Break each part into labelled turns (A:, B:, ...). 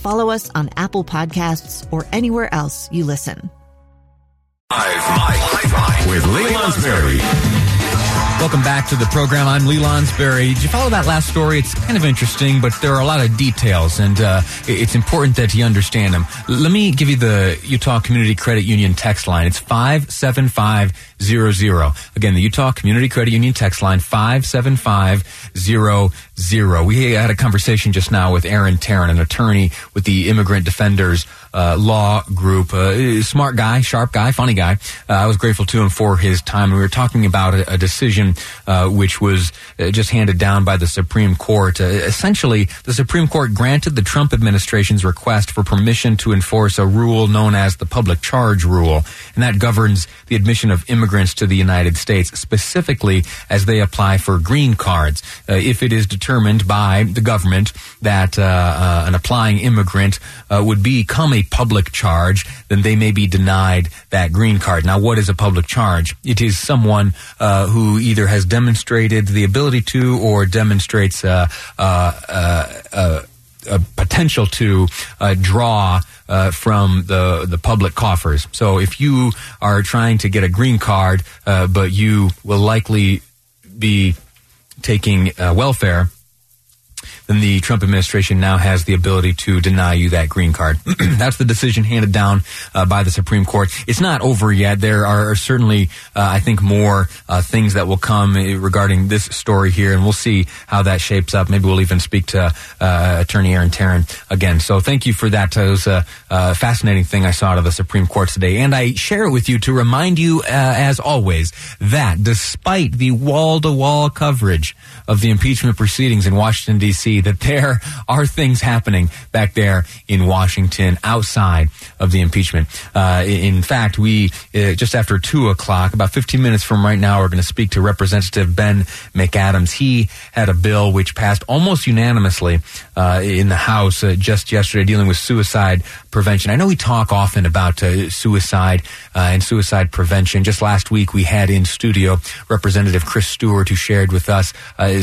A: follow us on Apple Podcasts, or anywhere else you listen.
B: Live, live, live, with Lee Lonsberry.
C: Welcome back to the program. I'm Lee Lonsberry. Did you follow that last story? It's kind of interesting, but there are a lot of details, and uh, it's important that you understand them. Let me give you the Utah Community Credit Union text line. It's 57500. Again, the Utah Community Credit Union text line, 57500. We had a conversation just now with Aaron Tarrant, an attorney with the Immigrant Defenders uh, Law Group. Uh, smart guy, sharp guy, funny guy. Uh, I was grateful to him for his time. We were talking about a, a decision uh, which was uh, just handed down by the Supreme Court. Uh, essentially, the Supreme Court granted the Trump administration's request for permission to enforce a rule known as the Public Charge Rule, and that governs the admission of immigrants to the United States, specifically as they apply for green cards. if it is determined by the government that an applying immigrant would become a public charge, then they may be denied that green card. Now, what is a public charge? It is someone uh, who either has demonstrated the ability to or demonstrates uh, uh, uh a potential to draw uh, from the the public coffers. So if you are trying to get a green card, uh, but you will likely be taking welfare, then the Trump administration now has the ability to deny you that green card. That's the decision handed down uh, by the Supreme Court. It's not over yet. There are certainly, uh, I think, more uh, things that will come uh, regarding this story here, and we'll see how that shapes up. Maybe we'll even speak to uh, Attorney Aaron Tarrant again. So thank you for that. It was a fascinating thing I saw out of the Supreme Court today, and I share it with you to remind you, uh, as always, that despite the wall-to-wall coverage of the impeachment proceedings in Washington D.C that there are things happening back there in Washington outside of the impeachment. Uh, in fact, we, uh, just after 2 o'clock, about 15 minutes from right now, we're going to speak to Representative Ben McAdams. He had a bill which passed almost unanimously uh, in the House uh, just yesterday dealing with suicide prevention. I know we talk often about uh, suicide uh, and suicide prevention. Just last week, we had in studio Representative Chris Stewart, who shared with us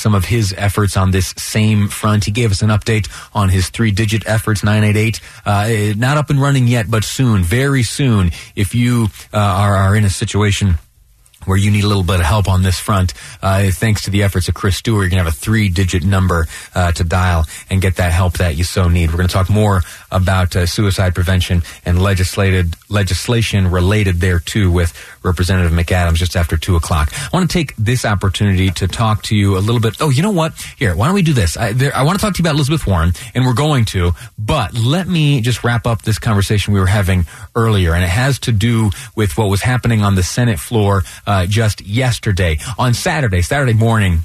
C: some of his efforts on this same front. He gave us an update on his three digit efforts, 988. Uh, not up and running yet, but soon, very soon, if you uh, are, are in a situation where you need a little bit of help on this front, uh, thanks to the efforts of Chris Stewart, you're going to have a three digit number uh, to dial and get that help that you so need. We're going to talk more about uh, suicide prevention and legislated legislation related there too with Representative McAdams just after two o'clock. I want to take this opportunity to talk to you a little bit. Oh, you know what? Here, why don't we do this? I, there, I want to talk to you about Elizabeth Warren, and we're going to, but let me just wrap up this conversation we were having earlier, and it has to do with what was happening on the Senate floor uh, just yesterday on Saturday, Saturday morning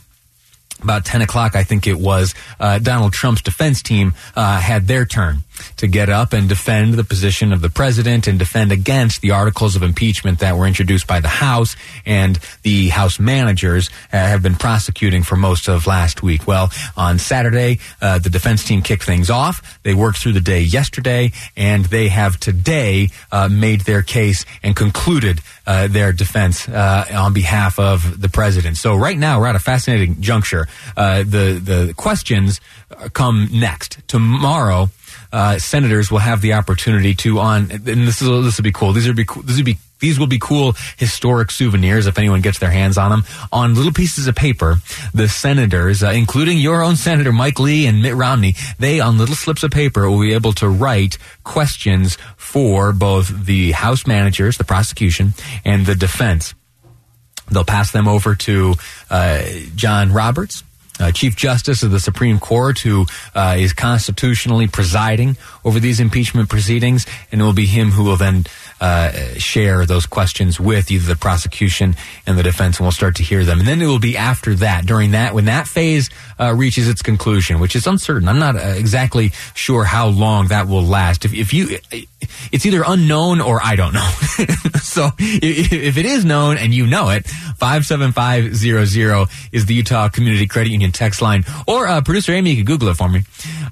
C: about 10 o'clock, I think it was, uh, Donald Trump's defense team uh, had their turn to get up and defend the position of the president and defend against the articles of impeachment that were introduced by the House and the House managers uh, have been prosecuting for most of last week. Well, on Saturday, uh, the defense team kicked things off. They worked through the day yesterday, and they have today uh, made their case and concluded uh, their defense uh, on behalf of the president. So right now, we're at a fascinating juncture. Uh, the the questions come next tomorrow uh, senators will have the opportunity to on, and this is this will be cool. These are be this would be These will be cool historic souvenirs if anyone gets their hands on them. On little pieces of paper, the senators, uh, including your own Senator Mike Lee and Mitt Romney, they on little slips of paper will be able to write questions for both the House managers, the prosecution, and the defense. They'll pass them over to uh, John Roberts, uh, Chief Justice of the Supreme Court, who uh, is constitutionally presiding over these impeachment proceedings, and it will be him who will then uh, share those questions with either the prosecution and the defense, and we'll start to hear them. And then it will be after that, during that, when that phase uh, reaches its conclusion, which is uncertain. I'm not uh, exactly sure how long that will last. If, if you, it's either unknown or I don't know. so if, it is known and you know it, 57500 is the Utah Community Credit Union text line. Or uh, producer Amy, you can Google it for me.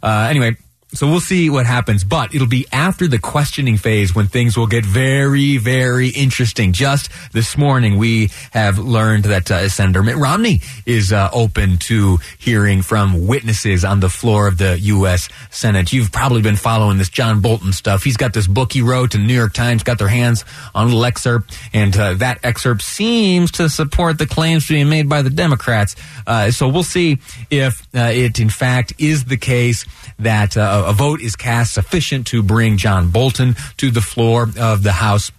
C: Uh, anyway, so we'll see what happens, but it'll be after the questioning phase when things will get very, very interesting. Just this morning, we have learned that uh, Senator Mitt Romney is uh, open to hearing from witnesses on the floor of the U.S. Senate. You've probably been following this John Bolton stuff. He's got this book he wrote, and New York Times got their hands on a little excerpt, and uh, that excerpt seems to support the claims being made by the Democrats. Uh, so we'll see if uh, it, in fact, is the case that uh, a vote is cast sufficient to bring John Bolton to the floor of the House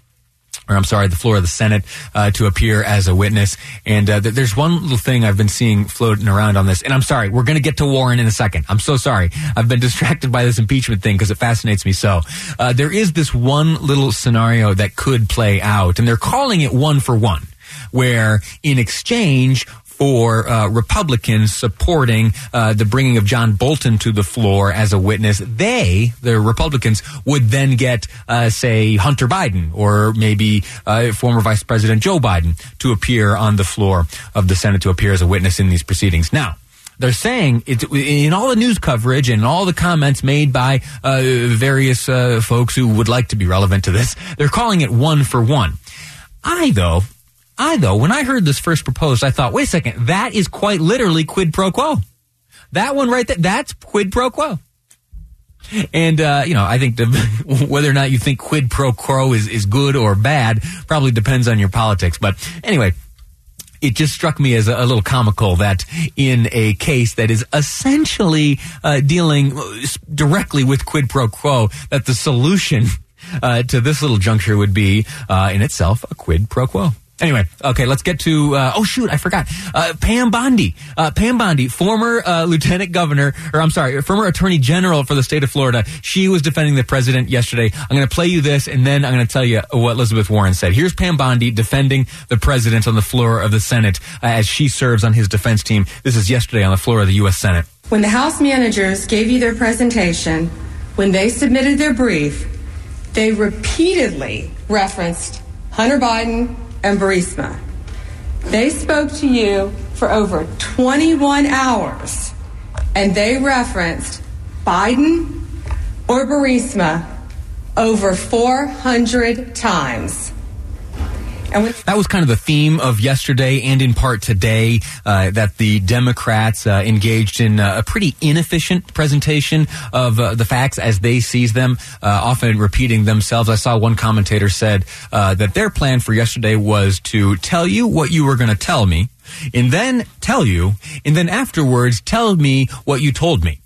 C: or I'm sorry, the floor of the Senate uh, to appear as a witness. And uh, th- there's one little thing I've been seeing floating around on this. And I'm sorry, we're going to get to Warren in a second. I'm so sorry. I've been distracted by this impeachment thing because it fascinates me so. Uh, there is this one little scenario that could play out, and they're calling it one for one, where in exchange for uh, Republicans supporting uh, the bringing of John Bolton to the floor as a witness, they, the Republicans, would then get, uh, say, Hunter Biden or maybe uh, former Vice President Joe Biden to appear on the floor of the Senate to appear as a witness in these proceedings. Now, they're saying in all the news coverage and all the comments made by uh, various uh, folks who would like to be relevant to this. They're calling it one for one. I, though, I, though, when I heard this first proposed, I thought, wait a second, that is quite literally quid pro quo. That one right there, that's quid pro quo. And, uh, you know, I think the, whether or not you think quid pro quo is, is good or bad probably depends on your politics. But anyway, it just struck me as a, little comical that in a case that is essentially uh, dealing directly with quid pro quo, that the solution uh, to this little juncture would be uh, in itself a quid pro quo. Anyway, okay, let's get to. Uh, oh shoot, I forgot. Uh, Pam Bondi, uh, Pam Bondi, former uh, lieutenant governor, or I'm sorry, former attorney general for the state of Florida. She was defending the president yesterday. I'm going to play you this, and then I'm going to tell you what Elizabeth Warren said. Here's Pam Bondi defending the president on the floor of the Senate uh, as she serves on his defense team. This is yesterday on the floor of the U.S. Senate.
D: When the House managers gave you their presentation, when they submitted their brief, they repeatedly referenced Hunter Biden and Burisma. They spoke to you for over 21 hours and they referenced Biden or Burisma over 400 times.
C: That was kind of the theme of yesterday and in part today uh, that the Democrats uh, engaged in uh, a pretty inefficient presentation of uh, the facts as they seize them, uh, often repeating themselves. I saw one commentator said uh, that their plan for yesterday was to tell you what you were going to tell me, and then tell you, and then afterwards tell me what you told me.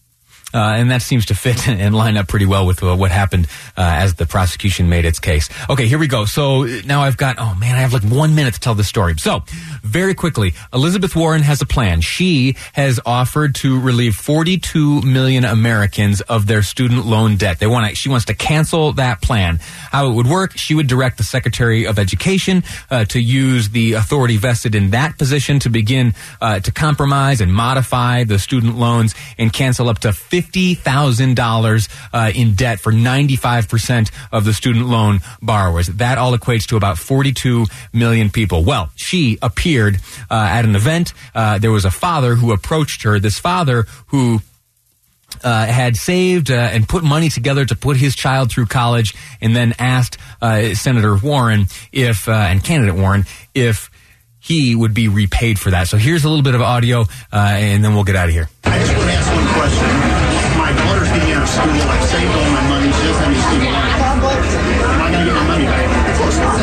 C: Uh, and that seems to fit and line up pretty well with uh, what happened uh, as the prosecution made its case. Okay, here we go. So now I've got, oh man, I have like one minute to tell this story. So, very quickly, Elizabeth Warren has a plan. She has offered to relieve 42 million Americans of their student loan debt. They want to, she wants to cancel that plan. How it would work, she would direct the Secretary of Education uh, to use the authority vested in that position to begin uh, to compromise and modify the student loans and cancel up to 50 $50,000 uh, in debt for 95% of the student loan borrowers. That all equates to about 42 million people. Well, she appeared uh, at an event. Uh, there was a father who approached her. This father who uh, had saved uh, and put money together to put his child through college, and then asked uh, Senator Warren if uh, and candidate Warren if he would be repaid for that. So here's a little bit of audio, uh, and then we'll get out of here.
E: I just want to ask one question school. I saved all my money. She doesn't have any student loans. Am I going to get my money back? Of course not.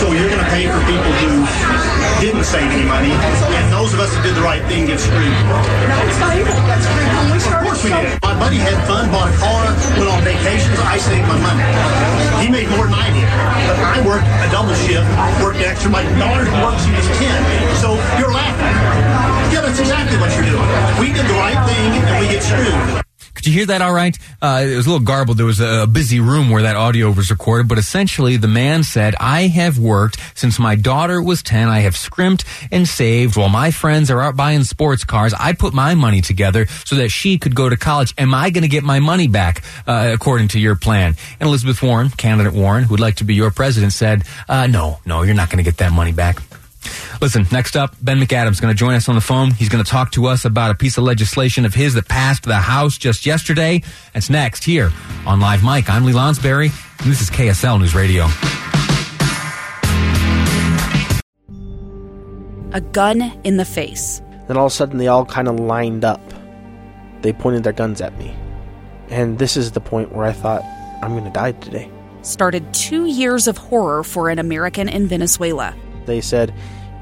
E: So you're going to pay for people who didn't save any money, and those of us who did the right thing get screwed.
F: No, it's not even like that screwed. When we started, of
E: course we did. My buddy had fun, bought a car, went on vacations. I saved my money. He made more than I did, but I worked a double shift, worked extra. My daughter worked; she was ten. So you're laughing. Yeah, that's exactly what you're doing. We did the right thing, and we get screwed.
C: Could you hear that all right? Uh, it was a little garbled. There was a busy room where that audio was recorded, but essentially the man said, I have worked since my daughter was 10. I have scrimped and saved while my friends are out buying sports cars. I put my money together so that she could go to college. Am I going to get my money back, uh, according to your plan? And Elizabeth Warren, candidate Warren, who would like to be your president, said, uh, no, no, you're not going to get that money back. Listen, next up, Ben McAdams is going to join us on the phone. He's going to talk to us about a piece of legislation of his that passed the House just yesterday. That's next here on Live Mic. I'm Lee Lonsberry, and this is KSL News Radio.
G: A gun in the face.
H: Then all of a sudden, they all kind of lined up. They pointed their guns at me. And this is the point where I thought, I'm going to die today.
G: Started two years of horror for an American in Venezuela.
H: They said,